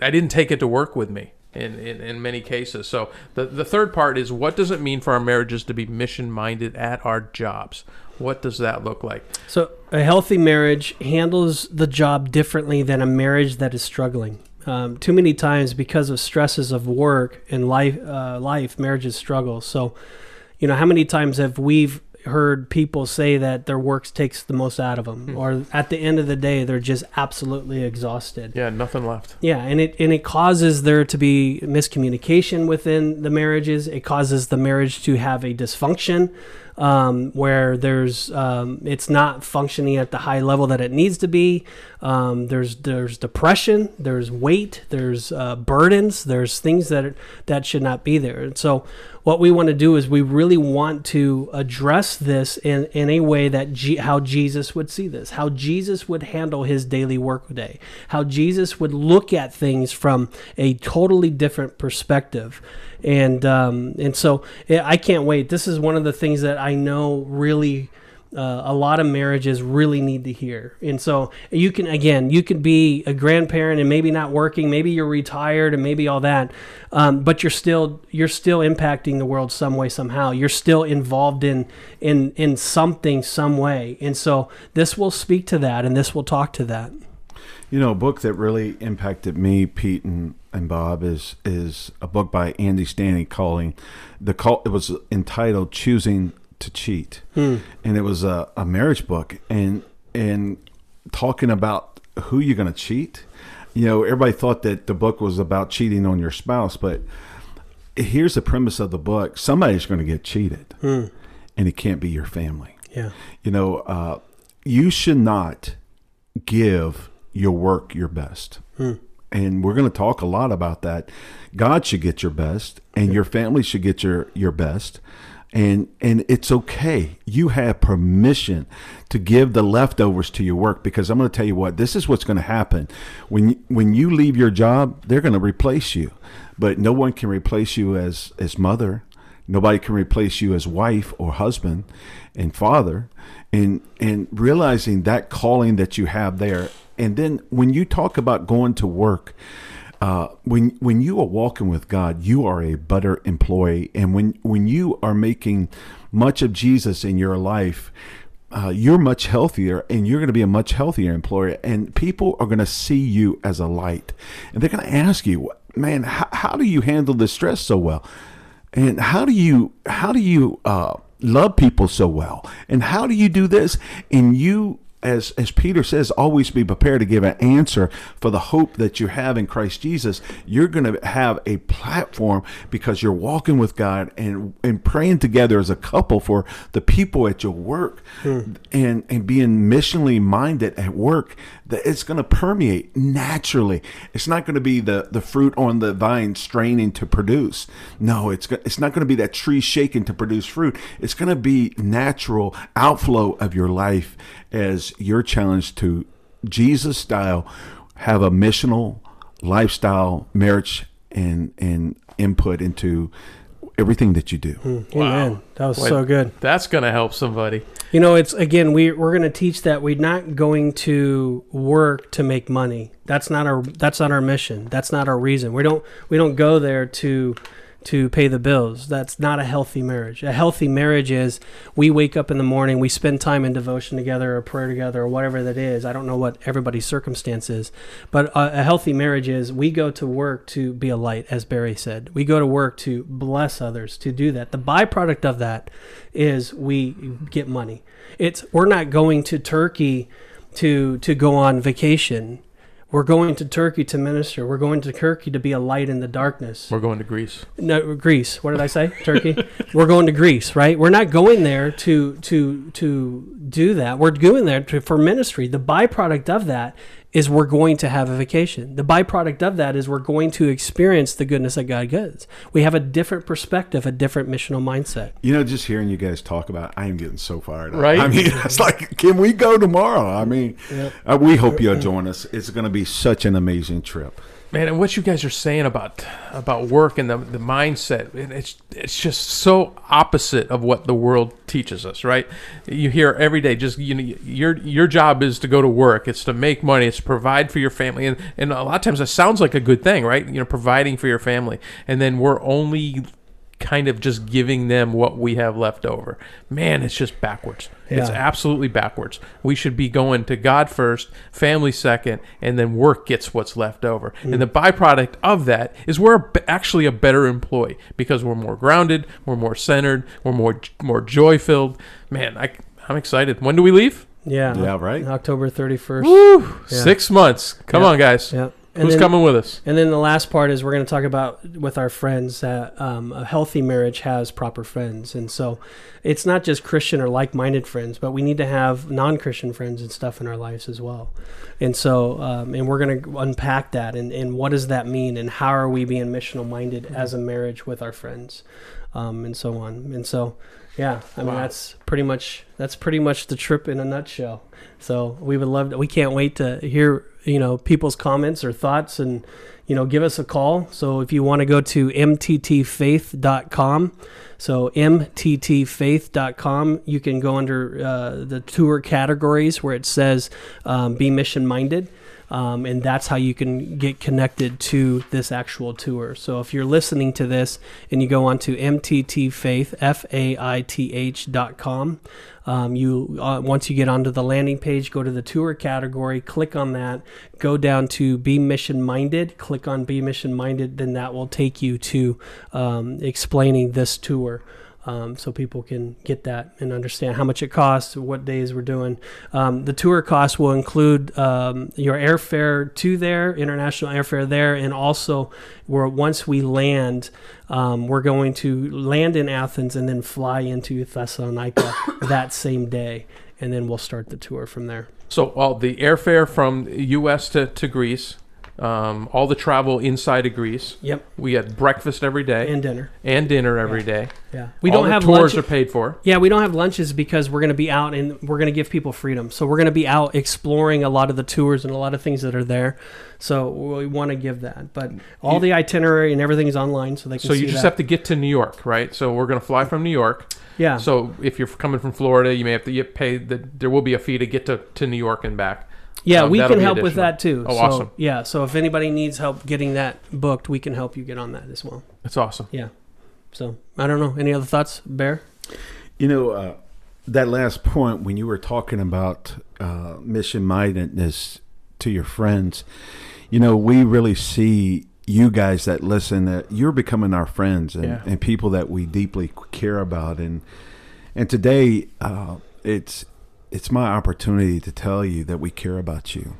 I didn't take it to work with me. in, in, in many cases. So the the third part is what does it mean for our marriages to be mission minded at our jobs? What does that look like?
So, a healthy marriage handles the job differently than a marriage that is struggling. Um, too many times, because of stresses of work and life, uh, life marriages struggle. So, you know, how many times have we heard people say that their work takes the most out of them,
Hmm.
or at the end of the day, they're just absolutely exhausted.
Yeah, nothing left.
Yeah, and it and it causes there to be miscommunication within the marriages. It causes the marriage to have a dysfunction um, where there's um, it's not functioning at the high level that it needs to be. Um, there's there's depression, there's weight, there's uh, burdens, there's things that that should not be there. And so, what we want to do is we really want to address this in in a way that G- how Jesus would see this, how Jesus would handle his daily workday, how Jesus would look at things from a totally different perspective and um, and so yeah, I can't wait. This is one of the things that I know really. Uh, a lot of marriages really need to hear, and so you can again, you could be a grandparent and maybe not working, maybe you're retired and maybe all that, um, but you're still you're still impacting the world some way somehow. You're still involved in in in something some way, and so this will speak to that, and this will talk to that.
You know, a book that really impacted me, Pete and, and Bob, is is a book by Andy Stanley calling the call. It was entitled "Choosing to Cheat," hmm. and it was a, a marriage book, and and talking about who you're going to cheat. You know, everybody thought that the book was about cheating on your spouse, but here's the premise of the book: somebody's going to get cheated, hmm. and it can't be your family
Yeah.
you know, uh, you should not give your work your best. Hmm. And we're going to talk a lot about that. God should get your best, and your family should get your your best. And and it's okay. You have permission to give the leftovers to your work because I'm going to tell you what. This is what's going to happen when when you leave your job. They're going to replace you, but no one can replace you as as mother. Nobody can replace you as wife or husband and father. And and realizing that calling that you have there. And then when you talk about going to work, uh, when when you are walking with God, you are a better employee. And when when you are making much of Jesus in your life, uh, you're much healthier and you're going to be a much healthier employer. And people are going to see you as a light. And they're going to ask you, man, how, how do you handle the stress so well? And how do you how do you uh, love people so well? And how do you do this? And you, as as Peter says, always be prepared to give an answer for the hope that you have in Christ Jesus. You're going to have a platform because you're walking with God and and praying together as a couple for the people at your work, hmm. and and being missionally minded at work. That it's going to permeate naturally. It's not going to be the the fruit on the vine straining to produce. No, it's it's not going to be that tree shaking to produce fruit. It's going to be natural outflow of your life as your challenge to Jesus style have a missional lifestyle, marriage, and and input into everything that you do. Hmm.
Amen. That was
Boy,
so good.
That's going to help somebody.
You know, it's again we we're going to teach that we're not going to work to make money. That's not our that's not our mission. That's not our reason. We don't we don't go there to to pay the bills. That's not a healthy marriage. A healthy marriage is we wake up in the morning, we spend time in devotion together or prayer together or whatever that is. I don't know what everybody's circumstance is, but a, a healthy marriage is we go to work to be a light, as Barry said. We go to work to bless others, to do that. The byproduct of that is we get money. It's we're not going to Turkey to to go on vacation. We're going to Turkey to minister. We're going to Turkey to be a light in the darkness.
We're going to Greece.
No, Greece. What did I say? Turkey. (laughs) We're going to Greece, right? We're not going there to to to do that. We're going there to, for ministry. The byproduct of that is we're going to have a vacation. The byproduct of that is we're going to experience the goodness that God gives. We have a different perspective, a different missional mindset.
You know, just hearing you guys talk about, it, I am getting so fired up.
Right?
I mean, (laughs) it's like, can we go tomorrow? I mean, uh, we hope you'll join us. It's going to be such an amazing trip.
Man, and what you guys are saying about about work and the, the mindset, it's it's just so opposite of what the world teaches us, right? You hear every day, just you know, your your job is to go to work, it's to make money, it's to provide for your family, and and a lot of times that sounds like a good thing, right? You know, providing for your family, and then we're only kind of just giving them what we have left over. Man, it's just backwards. It's absolutely backwards. We should be going to God first, family second, and then work gets what's left over. And mm. the byproduct of that is we're actually a better employee because we're more grounded, we're more centered, we're more more joy filled. Man, I, I'm excited. When do we leave?
Yeah.
Yeah, right.
October 31st.
Woo!
Yeah.
Six months. Come
Yeah.
on, guys.
Yeah. And
Who's
then-
coming with us?
And then the last part is we're going to talk about with our friends that um, a healthy marriage has proper friends, and so it's not just Christian or like-minded friends, but we need to have non-Christian friends and stuff in our lives as well. And so, um, and we're going to unpack that and, and what does that mean, and how are we being missional minded as a marriage with our friends, um, and so on. And so, yeah, I mean
Wow.
that's pretty much that's pretty much the trip in a nutshell. So we would love to, we can't wait to hear you know people's comments or thoughts and you know give us a call. So if you want to go to mttfaith.com, so mttfaith.com, you can go under uh, the tour categories where it says um, be mission minded. Um, and that's how you can get connected to this actual tour. So if you're listening to this and you go on to mttfaith, F-A-I-T-H dot com, um, you uh, once you get onto the landing page, go to the tour category, click on that, go down to Be Mission Minded, click on Be Mission Minded, then that will take you to um, explaining this tour. Um, so people can get that and understand how much it costs, what days we're doing. Um, the tour cost will include um, your airfare to there, international airfare there, and also where once we land, um, we're going to land in Athens and then fly into Thessalonica (coughs) that same day, and then we'll start the tour from there.
So all the airfare from U.S. to, to Greece, um, all the travel inside of Greece.
Yep,
We had breakfast every day
and dinner.
and dinner every day.
Yeah, we
All
don't have
tours
lunch.
are paid for.
Yeah, we don't have lunches because we're going to be out and we're going to give people freedom. So we're going to be out exploring a lot of the tours and a lot of things that are there. So we want to give that. But all
You-
the itinerary and everything is online, so they can.
So you just
that.
have to get to New York, right? So we're going to fly from New York.
yeah.
So if you're coming from Florida, you may have to get paid. The, there will be a fee to get to, to New York and back.
Yeah,
um,
we can help with that too.
Oh,
so,
awesome.
Yeah, so if anybody needs help getting that booked, we can help you get on that as well.
That's awesome. Yeah.
So I don't know. Any other thoughts, Bear?
You know, uh, that last point when you were talking about uh, mission mindedness to your friends, you know, we really see you guys that listen that you're becoming our friends and,
Yeah.
and people that we deeply care about. And and today, uh, it's it's my opportunity to tell you that we care about you,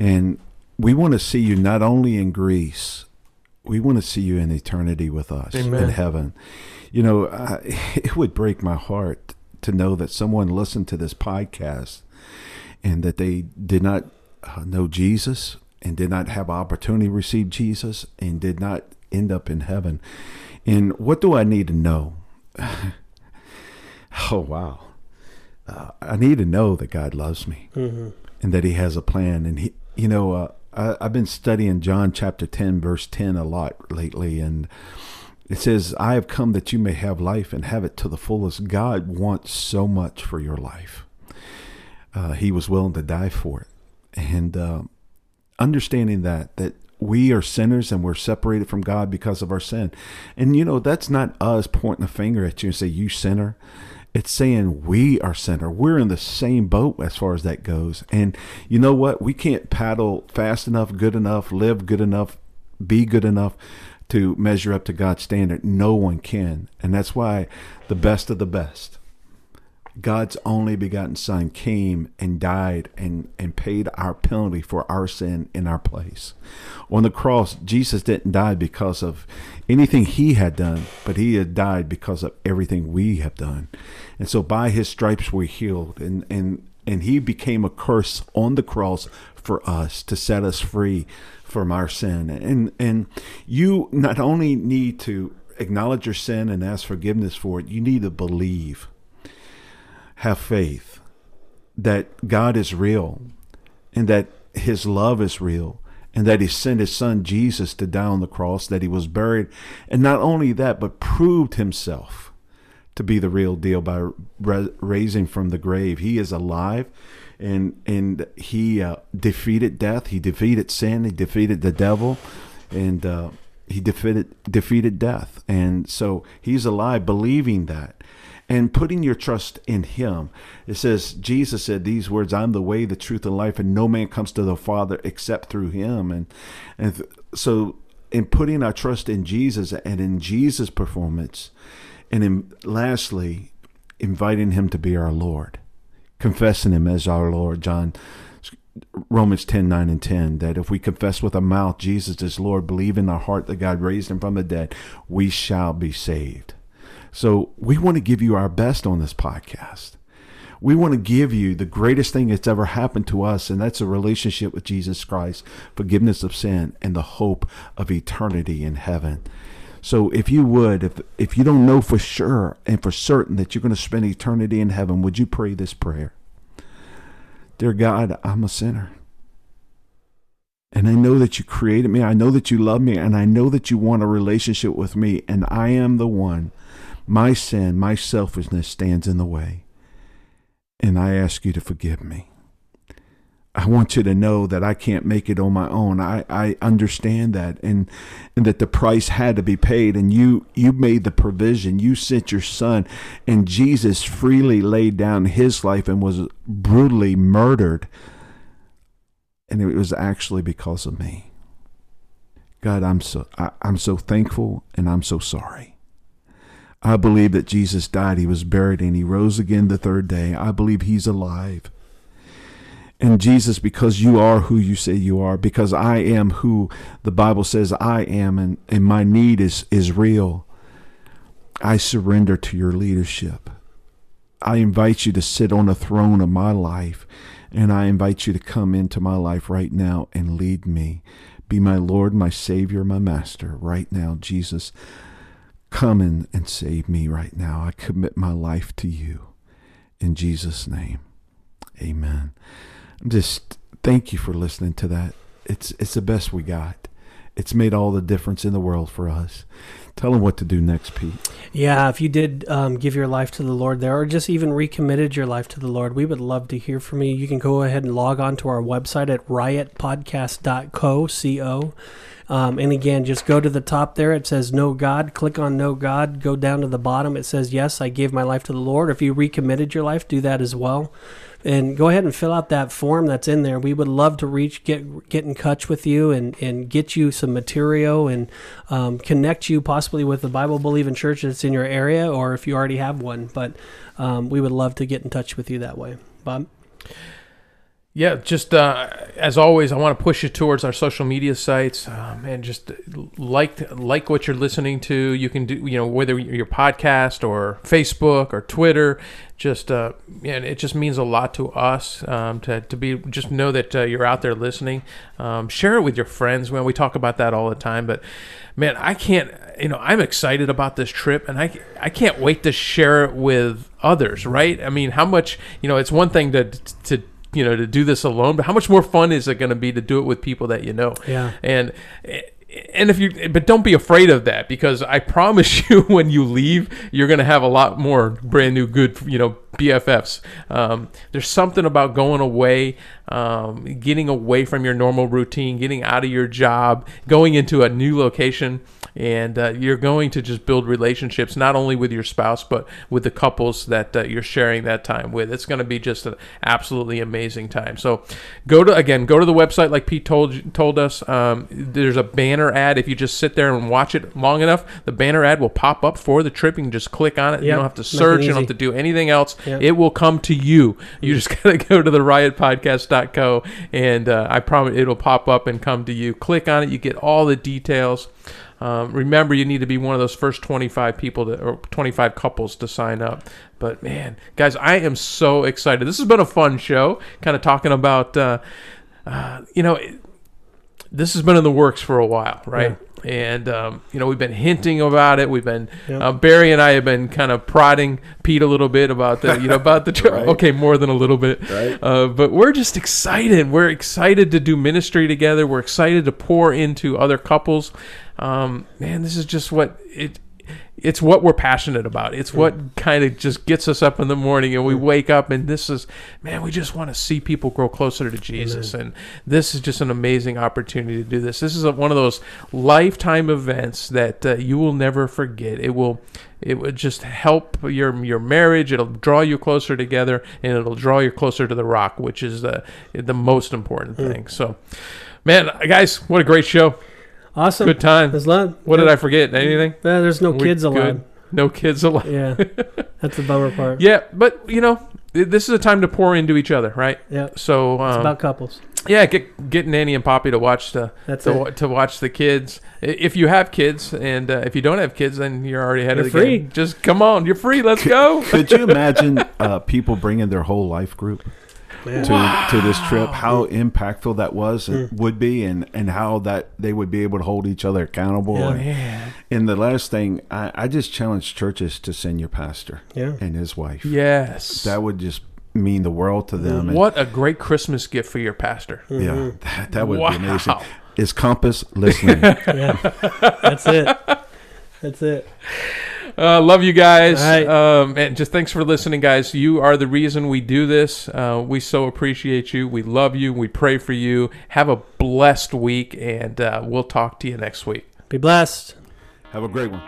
and we want to see you not only in Greece, we want to see you in eternity with us
Amen.
in heaven. You know, I, (laughs) it would break my heart to know that someone listened to this podcast and that they did not uh, know Jesus and did not have opportunity to receive Jesus and did not end up in heaven. And what do I need to know? (laughs) oh, wow. Uh, I need to know that God loves me
Mm-hmm.
and that he has a plan. And he, you know, uh, I, I've been studying John chapter 10, verse 10 a lot lately. And it says, I have come that you may have life and have it to the fullest. God wants so much for your life. Uh, he was willing to die for it. And uh, understanding that, that we are sinners and we're separated from God because of our sin. And, you know, that's not us pointing a finger at you and say, you sinner. It's saying we are sinner. We're in the same boat as far as that goes. And you know what? We can't paddle fast enough, good enough, live good enough, be good enough to measure up to God's standard. No one can. And that's why the best of the best, God's only begotten Son came and died and, and paid our penalty for our sin in our place. On the cross, Jesus didn't die because of anything he had done, but he had died because of everything we have done. And so by his stripes we're healed. And, and, and he became a curse on the cross for us to set us free from our sin. And, and you not only need to acknowledge your sin and ask forgiveness for it, you need to believe have faith that God is real and that his love is real and that he sent his son Jesus to die on the cross, that he was buried, and not only that, but proved himself to be the real deal by ra- raising from the grave. He is alive, and and he uh, defeated death. He defeated sin. He defeated the devil, and uh, he defeated defeated death. And so he's alive, believing that and putting your trust in him. It says, Jesus said these words, I'm the way, the truth, and life, and no man comes to the Father except through him. And, and th- so in putting our trust in Jesus and in Jesus' performance, and in, lastly, inviting him to be our Lord, confessing him as our Lord, John Romans 10, 9 and 10, that if we confess with our mouth Jesus is Lord, believe in our heart that God raised him from the dead, we shall be saved. So we want to give you our best on this podcast. We want to give you the greatest thing that's ever happened to us, and that's a relationship with Jesus Christ, forgiveness of sin, and the hope of eternity in heaven. So if you would, if if you don't know for sure and for certain that you're going to spend eternity in heaven, would you pray this prayer? Dear God, I'm a sinner. And I know that you created me. I know that you love me. And I know that you want a relationship with me. And I am the one my sin, my selfishness stands in the way. And I ask you to forgive me. I want you to know that I can't make it on my own. I, I understand that and and that the price had to be paid and you you made the provision. You sent your son and Jesus freely laid down his life and was brutally murdered. And it was actually because of me. God, I'm so I, I'm so thankful and I'm so sorry. I believe that Jesus died, he was buried, and he rose again the third day. I believe he's alive. And Jesus, because you are who you say you are, because I am who the Bible says I am, and, and my need is, is real, I surrender to your leadership. I invite you to sit on the throne of my life, and I invite you to come into my life right now and lead me. Be my Lord, my Savior, my Master right now, Jesus. Come in and save me right now. I commit my life to you. In Jesus' name. Amen. Just thank you for listening to that. It's it's the best we got. It's made all the difference in the world for us. Tell them what to do next, Pete.
Yeah, if you did um, give your life to the Lord there, or just even recommitted your life to the Lord, we would love to hear from you. You can go ahead and log on to our website at riotpodcast.co, C-O. Um, and again, just go to the top there. It says Know God. Click on Know God. Go down to the bottom. It says, Yes, I gave my life to the Lord. If you recommitted your life, do that as well. And go ahead and fill out that form that's in there. We would love to reach, get get in touch with you, and, and get you some material and um, connect you possibly with the Bible believing church that's in your area, or if you already have one. But um, we would love to get in touch with you that way, Bob.
Yeah, just uh, as always, I want to push you towards our social media sites, um, and just like like what you're listening to. You can do, you know, whether your podcast or Facebook or Twitter. Just uh, and it just means a lot to us um, to to be just know that uh, you're out there listening. Um, share it with your friends. When we talk about that all the time, but man, I can't. You know, I'm excited about this trip, and I I can't wait to share it with others. Right? I mean, how much? You know, it's one thing to to you know to do this alone but how much more fun is it going to be to do it with people that you know
Yeah.
and and if you but don't be afraid of that because i promise (laughs) you when you leave you're going to have a lot more brand new good you know bffs um, there's something about going away um, getting away from your normal routine getting out of your job going into a new location and uh, you're going to just build relationships not only with your spouse but with the couples that uh, you're sharing that time with. It's going to be just an absolutely amazing time. So go to again go to the website like pete told told us. Um, there's a banner ad. If you just sit there and watch it long enough the banner ad will pop up for the trip. You can just click on it. You don't have to search. You don't have to do anything else.
Yep.
It will come to you you just (laughs) gotta go to the riotpodcast.co and uh, i promise it'll pop up and come to you click on it you get all the details um, remember, you need to be one of those first 25 people to, or 25 couples to sign up. But man, guys, I am so excited. This has been a fun show, kind of talking about, uh, uh, you know, it, this has been in the works for a while, right? And um, you know we've been hinting about it. We've been
Yep.
uh, Barry and I have been kind of prodding Pete a little bit about the you know about the (laughs) trip.
Right.
Okay, more than a little bit,
Right.
uh, but we're just excited. We're excited to do ministry together. We're excited to pour into other couples. Um, man, this is just what it. It's what we're passionate about. It's what kind of just gets us up in the morning and we wake up and this is, man, we just want to see people grow closer to Jesus. And this is just an amazing opportunity to do this. This is a, one of those lifetime events that uh, you will never forget. It will, it would just help your your marriage. It'll draw you closer together, and it'll draw you closer to the rock, which is the the most important thing. So, man, guys, what a great show!
Awesome.
Good time.
There's lot.
What did I forget? Anything?
Yeah, there's no
We
kids allowed.
good? No kids allowed.
Yeah, (laughs) that's the bummer part.
Yeah, but you know, th- this is a time to pour into each other, right?
Yeah,
So,
it's
um,
about couples.
yeah, get get Nanny and Poppy to watch the
That's
to,
it.
to watch the kids. If you have kids, and uh, if you don't have kids, then you're already ahead
You're
of the
free.
game. Just come on, you're free. Let's go.
Could you (laughs) imagine uh, people bringing their whole life group
Man.
to, to this trip? How impactful that was and
Hmm.
would be, and, and how that they would be able to hold each other accountable.
Yeah.
And,
Man.
and the last thing, I, I just challenge churches to send your pastor
Yeah.
and his wife.
Yes.
That would just mean the world to them. And,
What a great Christmas gift for your pastor.
Yeah, that, that would
Wow.
be amazing. Is Compass listening? (laughs)
Yeah, that's it. That's it.
Uh, love you guys.
All right.
Um, and just thanks for listening, guys. You are the reason we do this. Uh, we so appreciate you. We love you. We pray for you. Have a blessed week, and uh, we'll talk to you next week.
Be blessed.
Have a great one.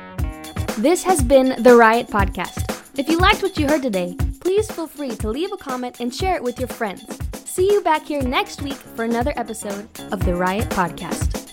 This has been the Riot Podcast. If you liked what you heard today, please feel free to leave a comment and share it with your friends. See you back here next week for another episode of the Riot Podcast.